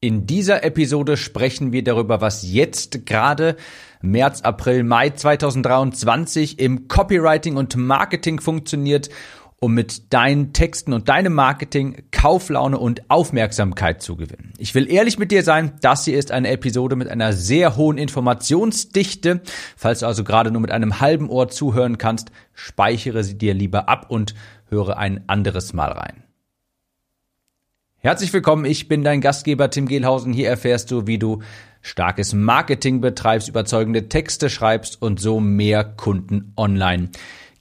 In dieser Episode sprechen wir darüber, was jetzt gerade März, April, Mai 2023 im Copywriting und Marketing funktioniert, um mit deinen Texten und deinem Marketing Kauflaune und Aufmerksamkeit zu gewinnen. Ich will ehrlich mit dir sein, das hier ist eine Episode mit einer sehr hohen Informationsdichte. Falls du also gerade nur mit einem halben Ohr zuhören kannst, speichere sie dir lieber ab und höre ein anderes Mal rein. Herzlich willkommen, ich bin dein Gastgeber Tim Gehlhausen. Hier erfährst du, wie du starkes Marketing betreibst, überzeugende Texte schreibst und so mehr Kunden online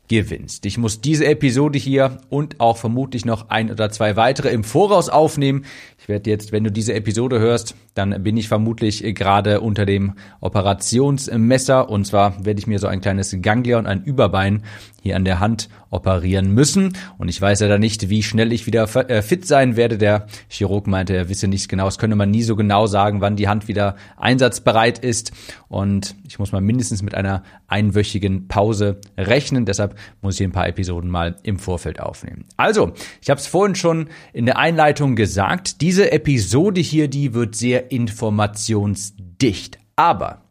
gewinnst. Ich muss diese Episode hier und auch vermutlich noch ein oder zwei weitere im Voraus aufnehmen. Ich werde jetzt, wenn du diese Episode hörst, dann bin ich vermutlich gerade unter dem Operationsmesser und zwar werde ich mir so ein kleines Ganglia und ein Überbein hier an der Hand operieren müssen und ich weiß ja da nicht, wie schnell ich wieder äh, fit sein werde. Der Chirurg meinte, er wisse nicht genau, es könne man nie so genau sagen, wann die Hand wieder einsatzbereit ist und ich muss mal mindestens mit einer einwöchigen Pause rechnen. Deshalb muss ich ein paar Episoden mal im Vorfeld aufnehmen. Also, ich habe es vorhin schon in der Einleitung gesagt, diese Episode hier, die wird sehr informationsdicht. Aber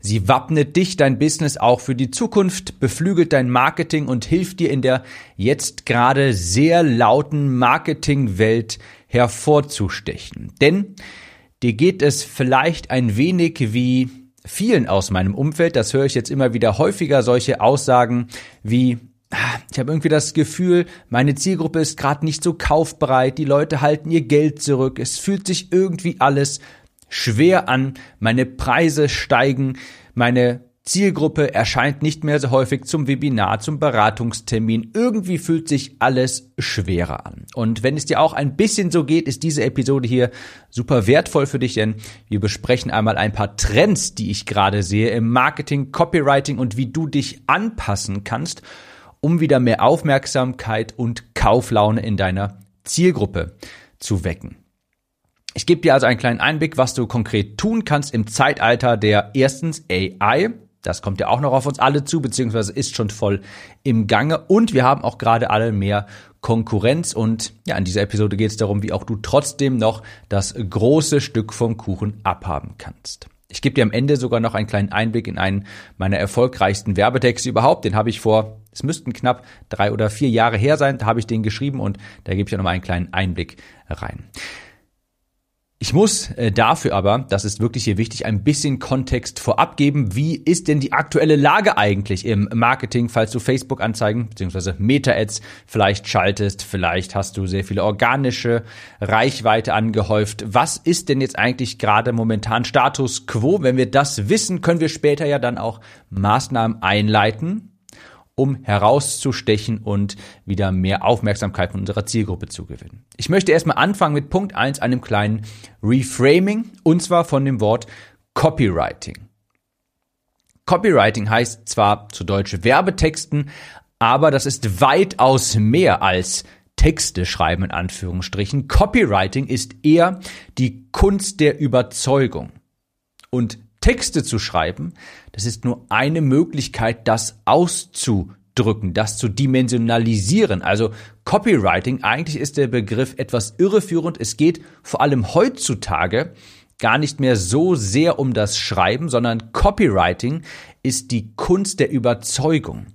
Sie wappnet dich, dein Business auch für die Zukunft, beflügelt dein Marketing und hilft dir in der jetzt gerade sehr lauten Marketingwelt hervorzustechen. Denn dir geht es vielleicht ein wenig wie vielen aus meinem Umfeld, das höre ich jetzt immer wieder häufiger, solche Aussagen wie ah, ich habe irgendwie das Gefühl, meine Zielgruppe ist gerade nicht so kaufbereit, die Leute halten ihr Geld zurück, es fühlt sich irgendwie alles schwer an, meine Preise steigen, meine Zielgruppe erscheint nicht mehr so häufig zum Webinar, zum Beratungstermin. Irgendwie fühlt sich alles schwerer an. Und wenn es dir auch ein bisschen so geht, ist diese Episode hier super wertvoll für dich, denn wir besprechen einmal ein paar Trends, die ich gerade sehe im Marketing, Copywriting und wie du dich anpassen kannst, um wieder mehr Aufmerksamkeit und Kauflaune in deiner Zielgruppe zu wecken. Ich gebe dir also einen kleinen Einblick, was du konkret tun kannst im Zeitalter der erstens AI, das kommt ja auch noch auf uns alle zu, beziehungsweise ist schon voll im Gange. Und wir haben auch gerade alle mehr Konkurrenz. Und ja, in dieser Episode geht es darum, wie auch du trotzdem noch das große Stück vom Kuchen abhaben kannst. Ich gebe dir am Ende sogar noch einen kleinen Einblick in einen meiner erfolgreichsten Werbetexte überhaupt. Den habe ich vor, es müssten knapp drei oder vier Jahre her sein, da habe ich den geschrieben und da gebe ich auch noch mal einen kleinen Einblick rein. Ich muss äh, dafür aber, das ist wirklich hier wichtig, ein bisschen Kontext vorab geben. Wie ist denn die aktuelle Lage eigentlich im Marketing, falls du Facebook-Anzeigen bzw. Meta-Ads vielleicht schaltest? Vielleicht hast du sehr viele organische Reichweite angehäuft. Was ist denn jetzt eigentlich gerade momentan Status quo? Wenn wir das wissen, können wir später ja dann auch Maßnahmen einleiten, um herauszustechen und wieder mehr Aufmerksamkeit von unserer Zielgruppe zu gewinnen. Ich möchte erstmal anfangen mit Punkt eins, einem kleinen Reframing, und zwar von dem Wort Copywriting. Copywriting heißt zwar zu deutsche Werbetexten, aber das ist weitaus mehr als Texte schreiben in Anführungsstrichen. Copywriting ist eher die Kunst der Überzeugung. Und Texte zu schreiben, das ist nur eine Möglichkeit, das auszudrücken, das zu dimensionalisieren. Also Copywriting, eigentlich ist der Begriff etwas irreführend. Es geht vor allem heutzutage gar nicht mehr so sehr um das Schreiben, sondern Copywriting ist die Kunst der Überzeugung.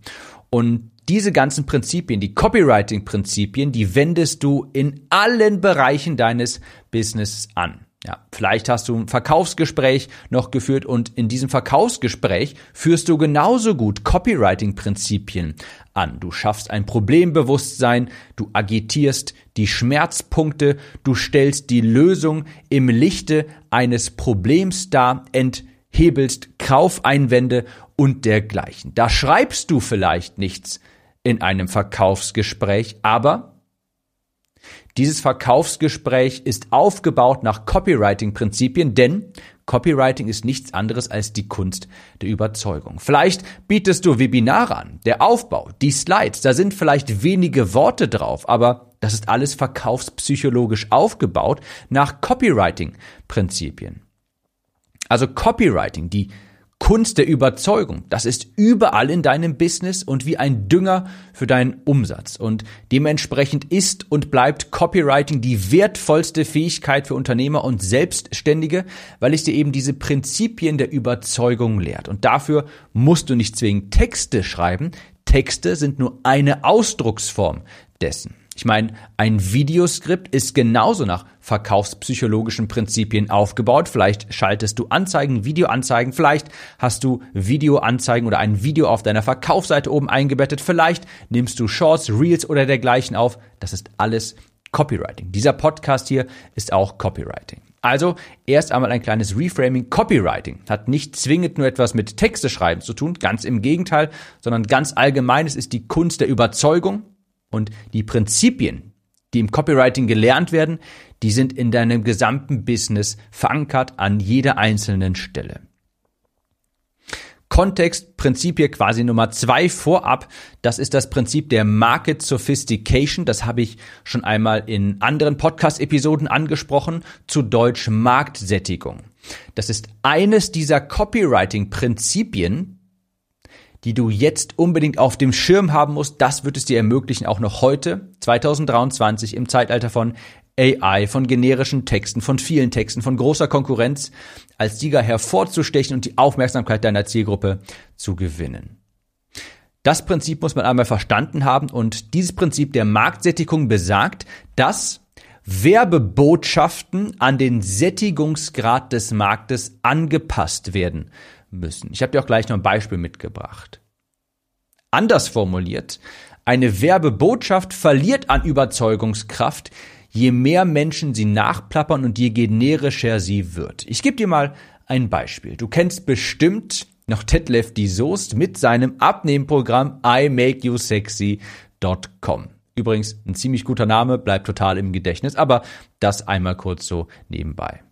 Und diese ganzen Prinzipien, die Copywriting-Prinzipien, die wendest du in allen Bereichen deines Business an. Ja, vielleicht hast du ein Verkaufsgespräch noch geführt und in diesem Verkaufsgespräch führst du genauso gut Copywriting-Prinzipien an. Du schaffst ein Problembewusstsein, du agitierst die Schmerzpunkte, du stellst die Lösung im Lichte eines Problems dar, enthebelst Kaufeinwände und dergleichen. Da schreibst du vielleicht nichts in einem Verkaufsgespräch, aber dieses Verkaufsgespräch ist aufgebaut nach Copywriting-Prinzipien, denn Copywriting ist nichts anderes als die Kunst der Überzeugung. Vielleicht bietest du Webinare an, der Aufbau, die Slides, da sind vielleicht wenige Worte drauf, aber das ist alles verkaufspsychologisch aufgebaut nach Copywriting-Prinzipien. Also Copywriting, die Kunst der Überzeugung. Das ist überall in deinem Business und wie ein Dünger für deinen Umsatz. Und dementsprechend ist und bleibt Copywriting die wertvollste Fähigkeit für Unternehmer und Selbstständige, weil es dir eben diese Prinzipien der Überzeugung lehrt. Und dafür musst du nicht zwingend Texte schreiben. Texte sind nur eine Ausdrucksform dessen. Ich meine, ein Videoskript ist genauso nach verkaufspsychologischen Prinzipien aufgebaut. Vielleicht schaltest du Anzeigen, Videoanzeigen, vielleicht hast du Videoanzeigen oder ein Video auf deiner Verkaufsseite oben eingebettet, vielleicht nimmst du Shorts, Reels oder dergleichen auf. Das ist alles Copywriting. Dieser Podcast hier ist auch Copywriting. Also erst einmal ein kleines Reframing. Copywriting hat nicht zwingend nur etwas mit Texte schreiben zu tun, ganz im Gegenteil, sondern ganz allgemein. Es ist die Kunst der Überzeugung, und die Prinzipien, die im Copywriting gelernt werden, die sind in deinem gesamten Business verankert an jeder einzelnen Stelle. Kontext, Prinzip hier quasi Nummer zwei vorab. Das ist das Prinzip der Market Sophistication. Das habe ich schon einmal in anderen Podcast-Episoden angesprochen. Zu Deutsch Marktsättigung. Das ist eines dieser Copywriting-Prinzipien, die du jetzt unbedingt auf dem Schirm haben musst. Das wird es dir ermöglichen, auch noch heute, 2023, im Zeitalter von AI, von generischen Texten, von vielen Texten, von großer Konkurrenz, als Sieger hervorzustechen und die Aufmerksamkeit deiner Zielgruppe zu gewinnen. Das Prinzip muss man einmal verstanden haben und dieses Prinzip der Marktsättigung besagt, dass Werbebotschaften an den Sättigungsgrad des Marktes angepasst werden müssen. Ich habe dir auch gleich noch ein Beispiel mitgebracht. Anders formuliert, eine Werbebotschaft verliert an Überzeugungskraft, je mehr Menschen sie nachplappern und je generischer sie wird. Ich gebe dir mal ein Beispiel. Du kennst bestimmt noch Detlef die Soest mit seinem Abnehmprogramm imakeyousexy.com. Übrigens ein ziemlich guter Name, bleibt total im Gedächtnis, aber das einmal kurz so nebenbei.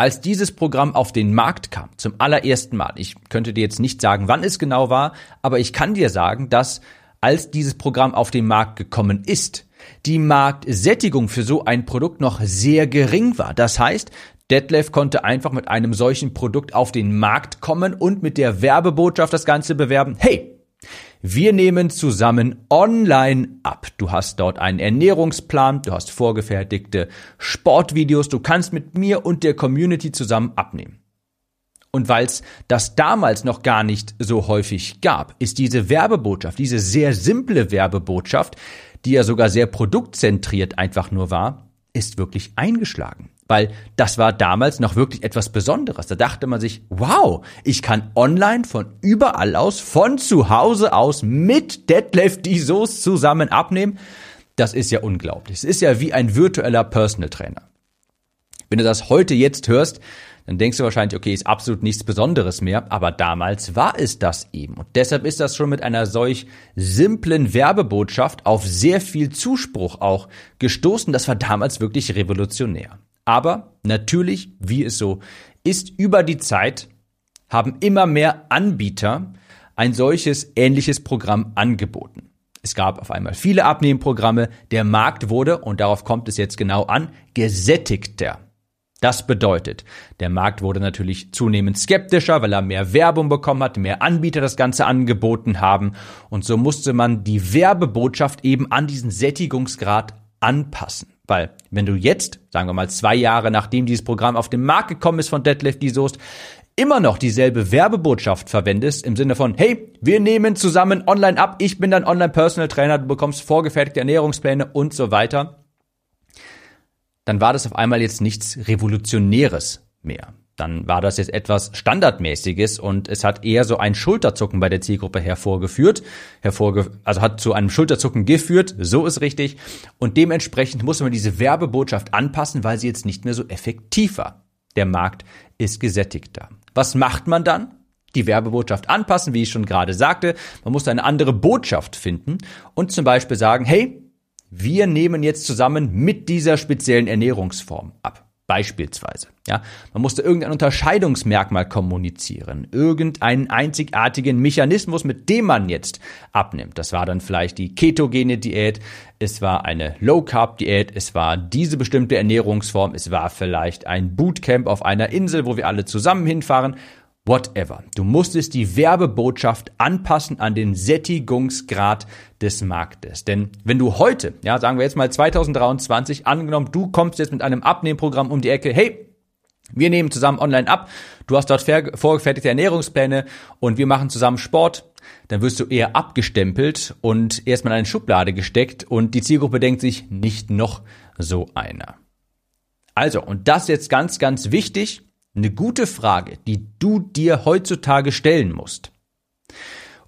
Als dieses Programm auf den Markt kam, zum allerersten Mal, ich könnte dir jetzt nicht sagen, wann es genau war, aber ich kann dir sagen, dass als dieses Programm auf den Markt gekommen ist, die Marktsättigung für so ein Produkt noch sehr gering war. Das heißt, Detlef konnte einfach mit einem solchen Produkt auf den Markt kommen und mit der Werbebotschaft das Ganze bewerben. Hey, wir nehmen zusammen online ab. Du hast dort einen Ernährungsplan, du hast vorgefertigte Sportvideos, du kannst mit mir und der Community zusammen abnehmen. Und weil es das damals noch gar nicht so häufig gab, ist diese Werbebotschaft, diese sehr simple Werbebotschaft, die ja sogar sehr produktzentriert einfach nur war, ist wirklich eingeschlagen weil das war damals noch wirklich etwas Besonderes. Da dachte man sich, wow, ich kann online von überall aus, von zu Hause aus mit Detlef die Soße zusammen abnehmen. Das ist ja unglaublich. Es ist ja wie ein virtueller Personal Trainer. Wenn du das heute jetzt hörst, dann denkst du wahrscheinlich, okay, ist absolut nichts Besonderes mehr, aber damals war es das eben. Und deshalb ist das schon mit einer solch simplen Werbebotschaft auf sehr viel Zuspruch auch gestoßen. Das war damals wirklich revolutionär. Aber natürlich, wie es so ist, über die Zeit haben immer mehr Anbieter ein solches ähnliches Programm angeboten. Es gab auf einmal viele Abnehmprogramme, der Markt wurde, und darauf kommt es jetzt genau an, gesättigter. Das bedeutet, der Markt wurde natürlich zunehmend skeptischer, weil er mehr Werbung bekommen hat, mehr Anbieter das Ganze angeboten haben und so musste man die Werbebotschaft eben an diesen Sättigungsgrad anpassen. Weil wenn du jetzt, sagen wir mal zwei Jahre nachdem dieses Programm auf den Markt gekommen ist von Deadlift die Soest, immer noch dieselbe Werbebotschaft verwendest, im Sinne von, hey, wir nehmen zusammen online ab, ich bin dein Online-Personal Trainer, du bekommst vorgefertigte Ernährungspläne und so weiter, dann war das auf einmal jetzt nichts Revolutionäres mehr dann war das jetzt etwas Standardmäßiges und es hat eher so ein Schulterzucken bei der Zielgruppe hervorgeführt, hervorge also hat zu einem Schulterzucken geführt, so ist richtig. Und dementsprechend musste man diese Werbebotschaft anpassen, weil sie jetzt nicht mehr so effektiv war. Der Markt ist gesättigter. Was macht man dann? Die Werbebotschaft anpassen, wie ich schon gerade sagte. Man muss eine andere Botschaft finden und zum Beispiel sagen, hey, wir nehmen jetzt zusammen mit dieser speziellen Ernährungsform ab. Beispielsweise. Ja, man musste irgendein Unterscheidungsmerkmal kommunizieren, irgendeinen einzigartigen Mechanismus, mit dem man jetzt abnimmt. Das war dann vielleicht die ketogene Diät, es war eine Low Carb Diät, es war diese bestimmte Ernährungsform, es war vielleicht ein Bootcamp auf einer Insel, wo wir alle zusammen hinfahren. Whatever. Du musstest die Werbebotschaft anpassen an den Sättigungsgrad des Marktes. Denn wenn du heute, ja, sagen wir jetzt mal 2023, angenommen, du kommst jetzt mit einem Abnehmprogramm um die Ecke, hey, wir nehmen zusammen online ab, du hast dort vorgefertigte Ernährungspläne und wir machen zusammen Sport, dann wirst du eher abgestempelt und erstmal in eine Schublade gesteckt und die Zielgruppe denkt sich, nicht noch so einer. Also, und das jetzt ganz, ganz wichtig, eine gute Frage, die du dir heutzutage stellen musst.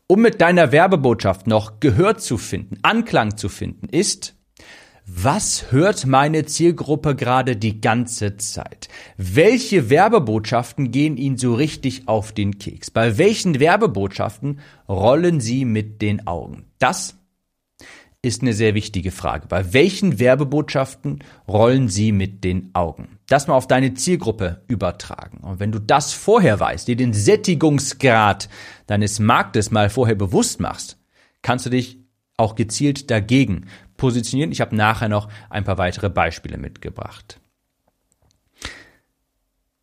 Um mit deiner Werbebotschaft noch Gehör zu finden, Anklang zu finden, ist, was hört meine Zielgruppe gerade die ganze Zeit? Welche Werbebotschaften gehen ihnen so richtig auf den Keks? Bei welchen Werbebotschaften rollen sie mit den Augen? Das ist eine sehr wichtige Frage. Bei welchen Werbebotschaften rollen sie mit den Augen? Das mal auf deine Zielgruppe übertragen. Und wenn du das vorher weißt, dir den Sättigungsgrad deines Marktes mal vorher bewusst machst, kannst du dich auch gezielt dagegen positionieren. Ich habe nachher noch ein paar weitere Beispiele mitgebracht.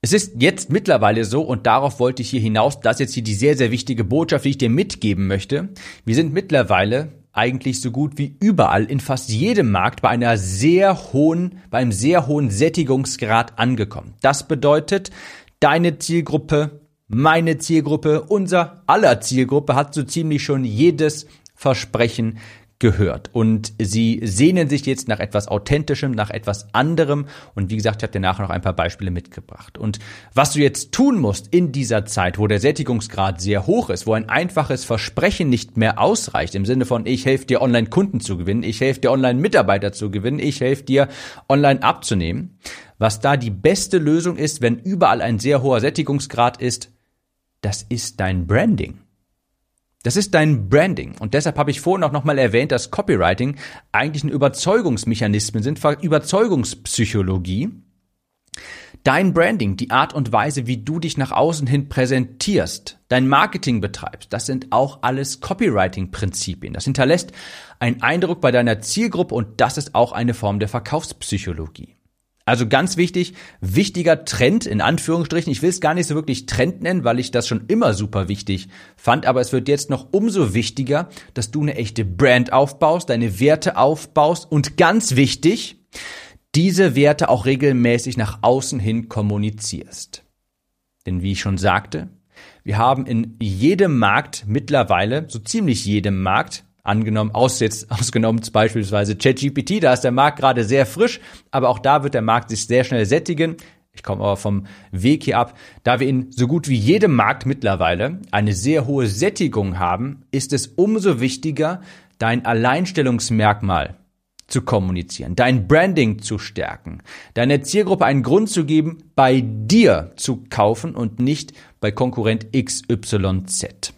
Es ist jetzt mittlerweile so, und darauf wollte ich hier hinaus, das ist jetzt hier die sehr, sehr wichtige Botschaft, die ich dir mitgeben möchte. Wir sind mittlerweile eigentlich so gut wie überall in fast jedem Markt bei einer sehr hohen, bei einem sehr hohen Sättigungsgrad angekommen. Das bedeutet, deine Zielgruppe, meine Zielgruppe, unser aller Zielgruppe hat so ziemlich schon jedes Versprechen gehört. Und sie sehnen sich jetzt nach etwas Authentischem, nach etwas anderem. Und wie gesagt, ich habe dir nachher noch ein paar Beispiele mitgebracht. Und was du jetzt tun musst in dieser Zeit, wo der Sättigungsgrad sehr hoch ist, wo ein einfaches Versprechen nicht mehr ausreicht, im Sinne von, ich helfe dir online Kunden zu gewinnen, ich helfe dir online Mitarbeiter zu gewinnen, ich helfe dir online abzunehmen, was da die beste Lösung ist, wenn überall ein sehr hoher Sättigungsgrad ist, das ist dein Branding. Das ist dein Branding. Und deshalb habe ich vorhin auch nochmal erwähnt, dass Copywriting eigentlich ein Überzeugungsmechanismen sind, Überzeugungspsychologie. Dein Branding, die Art und Weise, wie du dich nach außen hin präsentierst, dein Marketing betreibst, das sind auch alles Copywriting-Prinzipien. Das hinterlässt einen Eindruck bei deiner Zielgruppe und das ist auch eine Form der Verkaufspsychologie. Also ganz wichtig, wichtiger Trend in Anführungsstrichen. Ich will es gar nicht so wirklich Trend nennen, weil ich das schon immer super wichtig fand, aber es wird jetzt noch umso wichtiger, dass du eine echte Brand aufbaust, deine Werte aufbaust und ganz wichtig, diese Werte auch regelmäßig nach außen hin kommunizierst. Denn wie ich schon sagte, wir haben in jedem Markt mittlerweile, so ziemlich jedem Markt, angenommen, aus jetzt, ausgenommen beispielsweise ChatGPT, da ist der Markt gerade sehr frisch, aber auch da wird der Markt sich sehr schnell sättigen. Ich komme aber vom Weg hier ab. Da wir in so gut wie jedem Markt mittlerweile eine sehr hohe Sättigung haben, ist es umso wichtiger, dein Alleinstellungsmerkmal zu kommunizieren, dein Branding zu stärken, deiner Zielgruppe einen Grund zu geben, bei dir zu kaufen und nicht bei Konkurrent XYZ.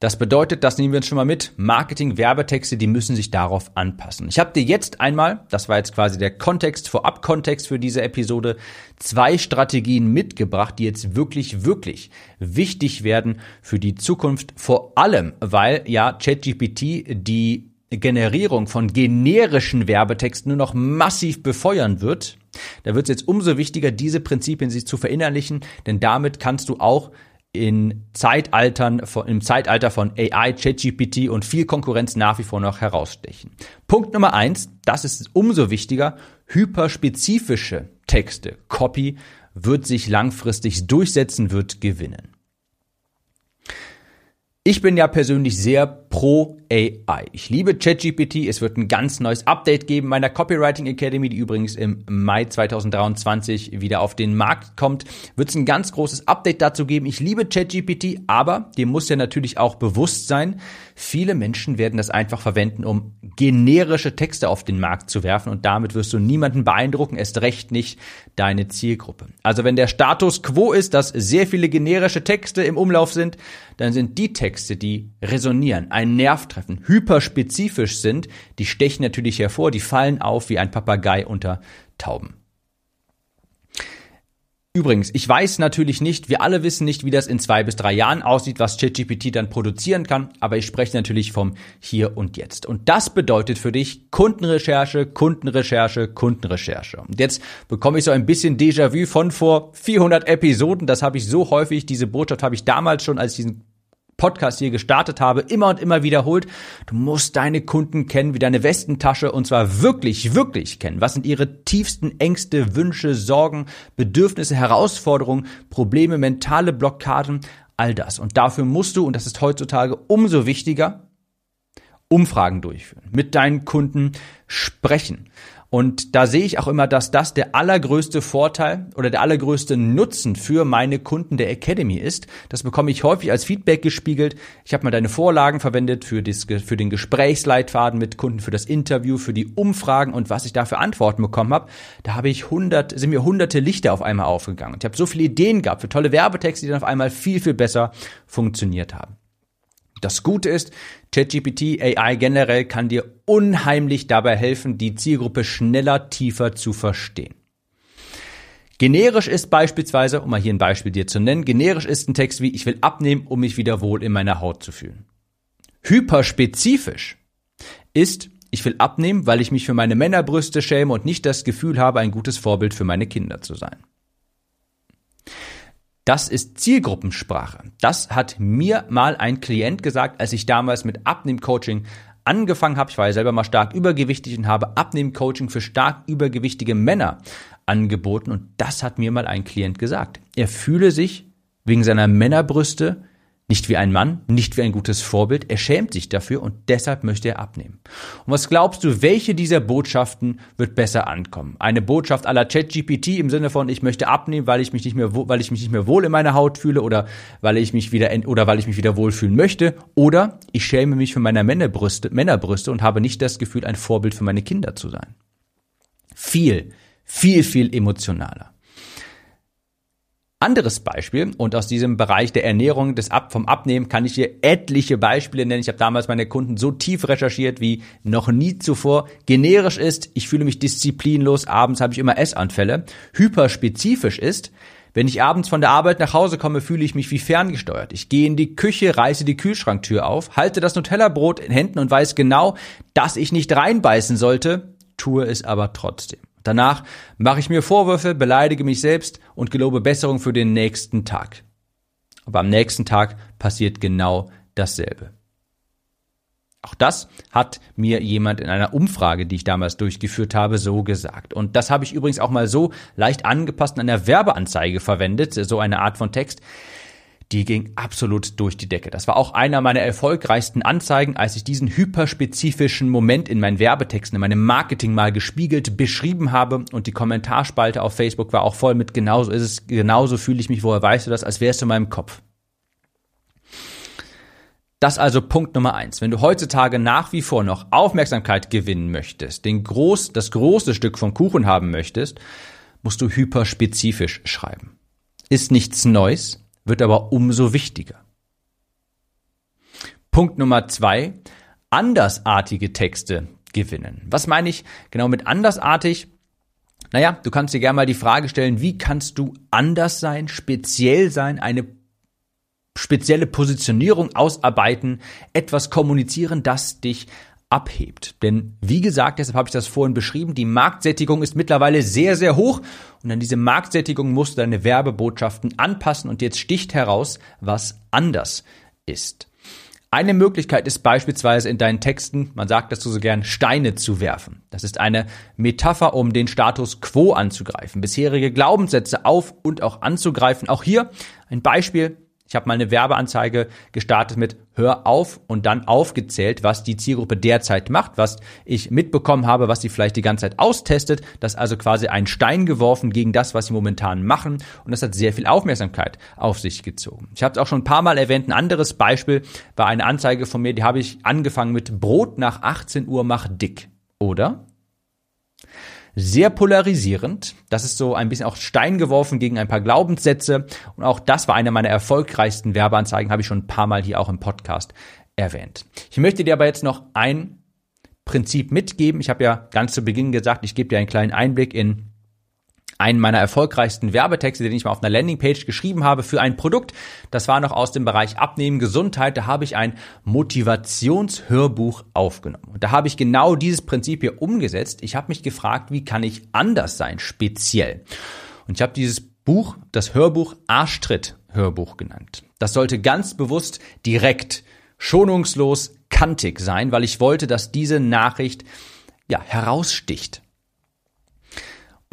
Das bedeutet, das nehmen wir uns schon mal mit, Marketing, Werbetexte, die müssen sich darauf anpassen. Ich habe dir jetzt einmal, das war jetzt quasi der Kontext, Vorab-Kontext für diese Episode, zwei Strategien mitgebracht, die jetzt wirklich, wirklich wichtig werden für die Zukunft. Vor allem, weil ja ChatGPT die Generierung von generischen Werbetexten nur noch massiv befeuern wird. Da wird es jetzt umso wichtiger, diese Prinzipien sich zu verinnerlichen, denn damit kannst du auch in Zeitaltern, im Zeitalter von AI, ChatGPT und viel Konkurrenz nach wie vor noch herausstechen. Punkt Nummer eins, das ist umso wichtiger, hyperspezifische Texte, Copy, wird sich langfristig durchsetzen, wird gewinnen. Ich bin ja persönlich sehr pro AI. Ich liebe ChatGPT. Es wird ein ganz neues Update geben meiner Copywriting Academy, die übrigens im Mai 2023 wieder auf den Markt kommt. Wird es ein ganz großes Update dazu geben. Ich liebe ChatGPT, aber dir muss ja natürlich auch bewusst sein, viele Menschen werden das einfach verwenden, um generische Texte auf den Markt zu werfen und damit wirst du niemanden beeindrucken, erst recht nicht deine Zielgruppe. Also wenn der Status quo ist, dass sehr viele generische Texte im Umlauf sind, dann sind die Texte, die resonieren, einen Nerv treffen, hyperspezifisch sind, die stechen natürlich hervor, die fallen auf wie ein Papagei unter Tauben. Übrigens, ich weiß natürlich nicht, wir alle wissen nicht, wie das in zwei bis drei Jahren aussieht, was ChatGPT dann produzieren kann, aber ich spreche natürlich vom Hier und Jetzt. Und das bedeutet für dich Kundenrecherche, Kundenrecherche, Kundenrecherche. Und jetzt bekomme ich so ein bisschen Déjà-vu von vor 400 Episoden. Das habe ich so häufig, diese Botschaft habe ich damals schon, als ich diesen Podcast hier gestartet habe, immer und immer wiederholt. Du musst deine Kunden kennen wie deine Westentasche und zwar wirklich, wirklich kennen. Was sind ihre tiefsten Ängste, Wünsche, Sorgen, Bedürfnisse, Herausforderungen, Probleme, mentale Blockaden, all das. Und dafür musst du, und das ist heutzutage umso wichtiger, Umfragen durchführen, mit deinen Kunden sprechen. Und da sehe ich auch immer, dass das der allergrößte Vorteil oder der allergrößte Nutzen für meine Kunden der Academy ist. Das bekomme ich häufig als Feedback gespiegelt. Ich habe mal deine Vorlagen verwendet für, das, für den Gesprächsleitfaden mit Kunden, für das Interview, für die Umfragen und was ich da für Antworten bekommen habe. Da habe ich hundert, sind mir hunderte Lichter auf einmal aufgegangen. Und ich habe so viele Ideen gehabt für tolle Werbetexte, die dann auf einmal viel, viel besser funktioniert haben. Das Gute ist, ChatGPT AI generell kann dir unheimlich dabei helfen, die Zielgruppe schneller, tiefer zu verstehen. Generisch ist beispielsweise, um mal hier ein Beispiel dir zu nennen, generisch ist ein Text wie ich will abnehmen, um mich wieder wohl in meiner Haut zu fühlen. Hyperspezifisch ist ich will abnehmen, weil ich mich für meine Männerbrüste schäme und nicht das Gefühl habe, ein gutes Vorbild für meine Kinder zu sein. Das ist Zielgruppensprache. Das hat mir mal ein Klient gesagt, als ich damals mit Abnehmcoaching angefangen habe. Ich war ja selber mal stark übergewichtig und habe Abnehmcoaching für stark übergewichtige Männer angeboten. Und das hat mir mal ein Klient gesagt. Er fühle sich wegen seiner Männerbrüste nicht wie ein Mann, nicht wie ein gutes Vorbild. Er schämt sich dafür und deshalb möchte er abnehmen. Und was glaubst du, welche dieser Botschaften wird besser ankommen? Eine Botschaft aller ChatGPT im Sinne von ich möchte abnehmen, weil ich mich nicht mehr weil ich mich nicht mehr wohl in meiner Haut fühle oder weil ich mich wieder oder weil ich mich wieder wohlfühlen möchte oder ich schäme mich für meine Männerbrüste, Männerbrüste und habe nicht das Gefühl ein Vorbild für meine Kinder zu sein. Viel, viel, viel emotionaler. Anderes Beispiel, und aus diesem Bereich der Ernährung, des Ab vom Abnehmen, kann ich hier etliche Beispiele nennen. Ich habe damals meine Kunden so tief recherchiert wie noch nie zuvor. Generisch ist, ich fühle mich disziplinlos, abends habe ich immer Essanfälle. Hyperspezifisch ist, wenn ich abends von der Arbeit nach Hause komme, fühle ich mich wie ferngesteuert. Ich gehe in die Küche, reiße die Kühlschranktür auf, halte das Nutella-Brot in Händen und weiß genau, dass ich nicht reinbeißen sollte, tue es aber trotzdem. Danach mache ich mir Vorwürfe, beleidige mich selbst und gelobe Besserung für den nächsten Tag. Aber am nächsten Tag passiert genau dasselbe. Auch das hat mir jemand in einer Umfrage, die ich damals durchgeführt habe, so gesagt. Und das habe ich übrigens auch mal so leicht angepasst in einer Werbeanzeige verwendet, so eine Art von Text die ging absolut durch die Decke. Das war auch einer meiner erfolgreichsten Anzeigen, als ich diesen hyperspezifischen Moment in meinen Werbetexten, in meinem Marketing mal gespiegelt beschrieben habe und die Kommentarspalte auf Facebook war auch voll mit genauso ist es, genauso fühle ich mich, woher weißt du das, als wärst du in meinem Kopf. Das also Punkt Nummer eins. Wenn du heutzutage nach wie vor noch Aufmerksamkeit gewinnen möchtest, den groß, das große Stück vom Kuchen haben möchtest, musst du hyperspezifisch schreiben. Ist nichts Neues, wird aber umso wichtiger. Punkt Nummer zwei, andersartige Texte gewinnen. Was meine ich genau mit andersartig? Naja, du kannst dir gerne mal die Frage stellen, wie kannst du anders sein, speziell sein, eine spezielle Positionierung ausarbeiten, etwas kommunizieren, das dich abhebt. Denn wie gesagt, deshalb habe ich das vorhin beschrieben, die Marktsättigung ist mittlerweile sehr, sehr hoch und an diese Marktsättigung musst du deine Werbebotschaften anpassen und jetzt sticht heraus, was anders ist. Eine Möglichkeit ist beispielsweise in deinen Texten, man sagt dazu so gern, Steine zu werfen. Das ist eine Metapher, um den Status quo anzugreifen, bisherige Glaubenssätze auf und auch anzugreifen. Auch hier ein Beispiel, ich habe mal eine Werbeanzeige gestartet mit Hör auf und dann aufgezählt, was die Zielgruppe derzeit macht, was ich mitbekommen habe, was sie vielleicht die ganze Zeit austestet. Das ist also quasi ein Stein geworfen gegen das, was sie momentan machen. Und das hat sehr viel Aufmerksamkeit auf sich gezogen. Ich habe es auch schon ein paar Mal erwähnt. Ein anderes Beispiel war eine Anzeige von mir, die habe ich angefangen mit Brot nach 18 Uhr macht dick. Oder? Sehr polarisierend. Das ist so ein bisschen auch Stein geworfen gegen ein paar Glaubenssätze. Und auch das war eine meiner erfolgreichsten Werbeanzeigen, habe ich schon ein paar Mal hier auch im Podcast erwähnt. Ich möchte dir aber jetzt noch ein Prinzip mitgeben. Ich habe ja ganz zu Beginn gesagt, ich gebe dir einen kleinen Einblick in einen meiner erfolgreichsten Werbetexte, den ich mal auf einer Landingpage geschrieben habe für ein Produkt. Das war noch aus dem Bereich Abnehmen, Gesundheit. Da habe ich ein Motivationshörbuch aufgenommen. Und da habe ich genau dieses Prinzip hier umgesetzt. Ich habe mich gefragt, wie kann ich anders sein, speziell. Und ich habe dieses Buch, das Hörbuch Arschtritt Hörbuch genannt. Das sollte ganz bewusst direkt, schonungslos, kantig sein, weil ich wollte, dass diese Nachricht ja heraussticht.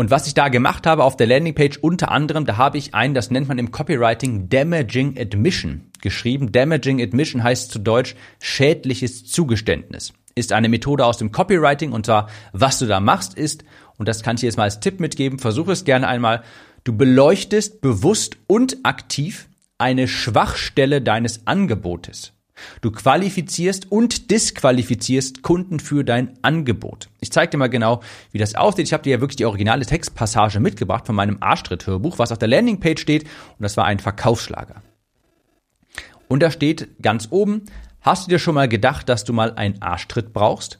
Und was ich da gemacht habe auf der Landingpage unter anderem, da habe ich ein, das nennt man im Copywriting Damaging Admission geschrieben. Damaging Admission heißt zu Deutsch schädliches Zugeständnis. Ist eine Methode aus dem Copywriting und zwar, was du da machst ist, und das kann ich jetzt mal als Tipp mitgeben, versuche es gerne einmal, du beleuchtest bewusst und aktiv eine Schwachstelle deines Angebotes. Du qualifizierst und disqualifizierst Kunden für dein Angebot. Ich zeige dir mal genau, wie das aussieht. Ich habe dir ja wirklich die originale Textpassage mitgebracht von meinem Arschtritt-Hörbuch, was auf der Landingpage steht. Und das war ein Verkaufsschlager. Und da steht ganz oben, hast du dir schon mal gedacht, dass du mal einen Arschtritt brauchst?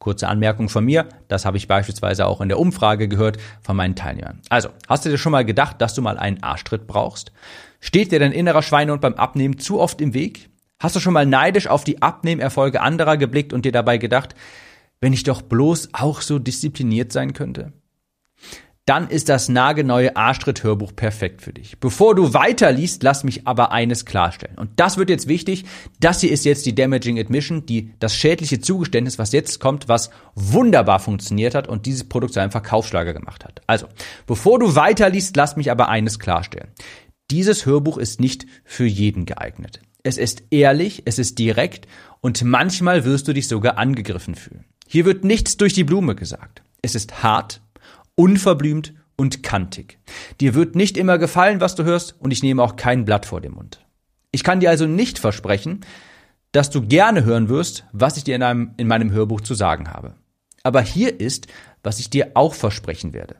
Kurze Anmerkung von mir, das habe ich beispielsweise auch in der Umfrage gehört von meinen Teilnehmern. Also, hast du dir schon mal gedacht, dass du mal einen Arschtritt brauchst? Steht dir dein innerer Schweinehund beim Abnehmen zu oft im Weg? Hast du schon mal neidisch auf die Abnehmerfolge anderer geblickt und dir dabei gedacht, wenn ich doch bloß auch so diszipliniert sein könnte? Dann ist das nagelneue Arschtritt-Hörbuch perfekt für dich. Bevor du weiterliest, lass mich aber eines klarstellen. Und das wird jetzt wichtig. Das hier ist jetzt die Damaging Admission, die, das schädliche Zugeständnis, was jetzt kommt, was wunderbar funktioniert hat und dieses Produkt zu einem Verkaufsschlager gemacht hat. Also, bevor du weiterliest, lass mich aber eines klarstellen. Dieses Hörbuch ist nicht für jeden geeignet. Es ist ehrlich, es ist direkt und manchmal wirst du dich sogar angegriffen fühlen. Hier wird nichts durch die Blume gesagt. Es ist hart, unverblümt und kantig. Dir wird nicht immer gefallen, was du hörst und ich nehme auch kein Blatt vor den Mund. Ich kann dir also nicht versprechen, dass du gerne hören wirst, was ich dir in, einem, in meinem Hörbuch zu sagen habe. Aber hier ist, was ich dir auch versprechen werde.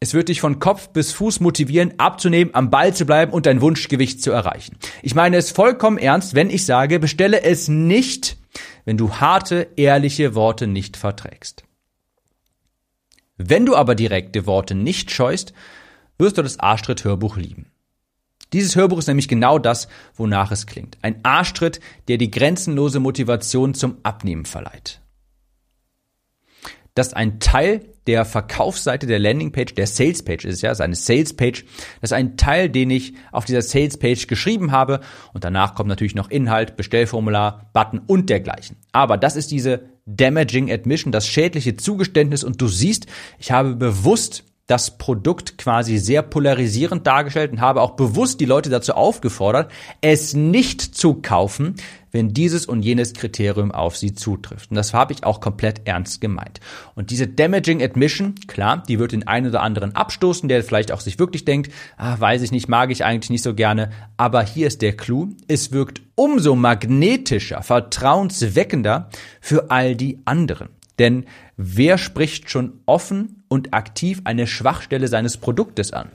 Es wird dich von Kopf bis Fuß motivieren, abzunehmen, am Ball zu bleiben und dein Wunschgewicht zu erreichen. Ich meine es vollkommen ernst, wenn ich sage, bestelle es nicht, wenn du harte, ehrliche Worte nicht verträgst. Wenn du aber direkte Worte nicht scheust, wirst du das Arschtritt-Hörbuch lieben. Dieses Hörbuch ist nämlich genau das, wonach es klingt. Ein Arschtritt, der die grenzenlose Motivation zum Abnehmen verleiht. Das ist ein Teil der Verkaufsseite der Landingpage, der Salespage ist es ja, seine Salespage. Das ist ein Teil, den ich auf dieser Salespage geschrieben habe und danach kommt natürlich noch Inhalt, Bestellformular, Button und dergleichen. Aber das ist diese Damaging Admission, das schädliche Zugeständnis und du siehst, ich habe bewusst das Produkt quasi sehr polarisierend dargestellt und habe auch bewusst die Leute dazu aufgefordert, es nicht zu kaufen, wenn dieses und jenes Kriterium auf sie zutrifft. Und das habe ich auch komplett ernst gemeint. Und diese Damaging Admission, klar, die wird den einen oder anderen abstoßen, der vielleicht auch sich wirklich denkt, ah, weiß ich nicht, mag ich eigentlich nicht so gerne. Aber hier ist der Clou. Es wirkt umso magnetischer, vertrauensweckender für all die anderen. Denn wer spricht schon offen und aktiv eine Schwachstelle seines Produktes an?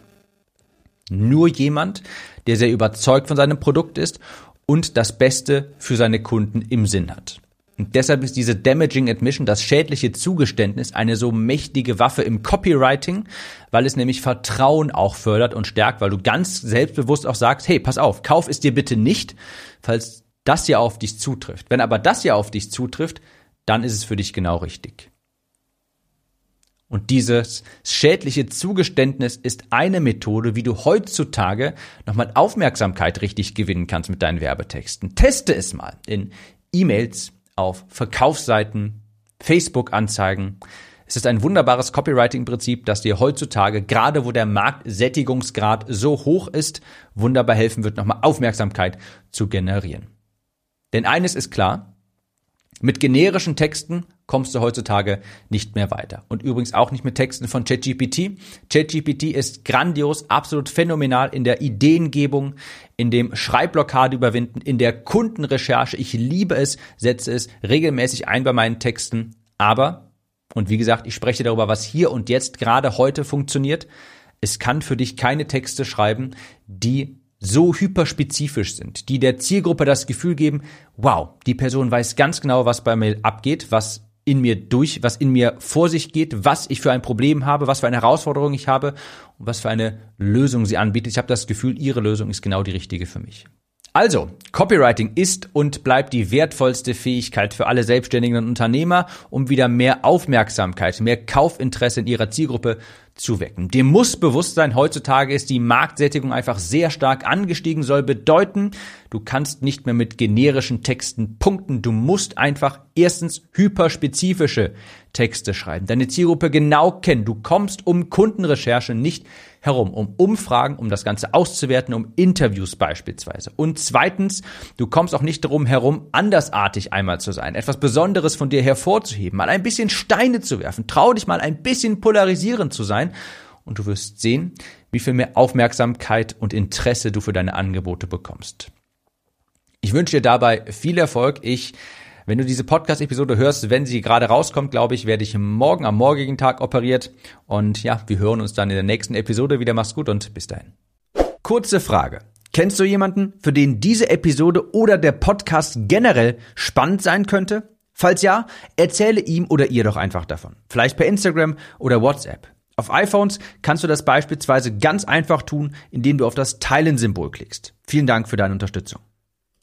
Nur jemand, der sehr überzeugt von seinem Produkt ist und das Beste für seine Kunden im Sinn hat. Und deshalb ist diese Damaging Admission, das schädliche Zugeständnis, eine so mächtige Waffe im Copywriting, weil es nämlich Vertrauen auch fördert und stärkt, weil du ganz selbstbewusst auch sagst, hey, pass auf, kauf es dir bitte nicht, falls das hier auf dich zutrifft. Wenn aber das hier auf dich zutrifft, dann ist es für dich genau richtig. Und dieses schädliche Zugeständnis ist eine Methode, wie du heutzutage nochmal Aufmerksamkeit richtig gewinnen kannst mit deinen Werbetexten. Teste es mal in E-Mails, auf Verkaufsseiten, Facebook-Anzeigen. Es ist ein wunderbares Copywriting-Prinzip, das dir heutzutage, gerade wo der Marktsättigungsgrad so hoch ist, wunderbar helfen wird, nochmal Aufmerksamkeit zu generieren. Denn eines ist klar, mit generischen Texten kommst du heutzutage nicht mehr weiter. Und übrigens auch nicht mit Texten von ChatGPT. ChatGPT ist grandios, absolut phänomenal in der Ideengebung, in dem Schreibblockade überwinden, in der Kundenrecherche. Ich liebe es, setze es regelmäßig ein bei meinen Texten. Aber, und wie gesagt, ich spreche darüber, was hier und jetzt gerade heute funktioniert. Es kann für dich keine Texte schreiben, die so hyperspezifisch sind, die der Zielgruppe das Gefühl geben, wow, die Person weiß ganz genau, was bei mir abgeht, was in mir durch, was in mir vor sich geht, was ich für ein Problem habe, was für eine Herausforderung ich habe und was für eine Lösung sie anbietet. Ich habe das Gefühl, ihre Lösung ist genau die richtige für mich. Also, Copywriting ist und bleibt die wertvollste Fähigkeit für alle Selbstständigen und Unternehmer, um wieder mehr Aufmerksamkeit, mehr Kaufinteresse in ihrer Zielgruppe zu wecken. Dem muss bewusst sein, heutzutage ist die Marktsättigung einfach sehr stark angestiegen, soll bedeuten, du kannst nicht mehr mit generischen Texten punkten. Du musst einfach erstens hyperspezifische Texte schreiben, deine Zielgruppe genau kennen. Du kommst um Kundenrecherche nicht herum, um Umfragen, um das Ganze auszuwerten, um Interviews beispielsweise. Und zweitens, du kommst auch nicht darum herum, andersartig einmal zu sein, etwas Besonderes von dir hervorzuheben, mal ein bisschen Steine zu werfen, trau dich mal ein bisschen polarisierend zu sein und du wirst sehen, wie viel mehr Aufmerksamkeit und Interesse du für deine Angebote bekommst. Ich wünsche dir dabei viel Erfolg. Ich wenn du diese Podcast-Episode hörst, wenn sie gerade rauskommt, glaube ich, werde ich morgen am morgigen Tag operiert. Und ja, wir hören uns dann in der nächsten Episode wieder. Mach's gut und bis dahin. Kurze Frage. Kennst du jemanden, für den diese Episode oder der Podcast generell spannend sein könnte? Falls ja, erzähle ihm oder ihr doch einfach davon. Vielleicht per Instagram oder WhatsApp. Auf iPhones kannst du das beispielsweise ganz einfach tun, indem du auf das Teilen-Symbol klickst. Vielen Dank für deine Unterstützung.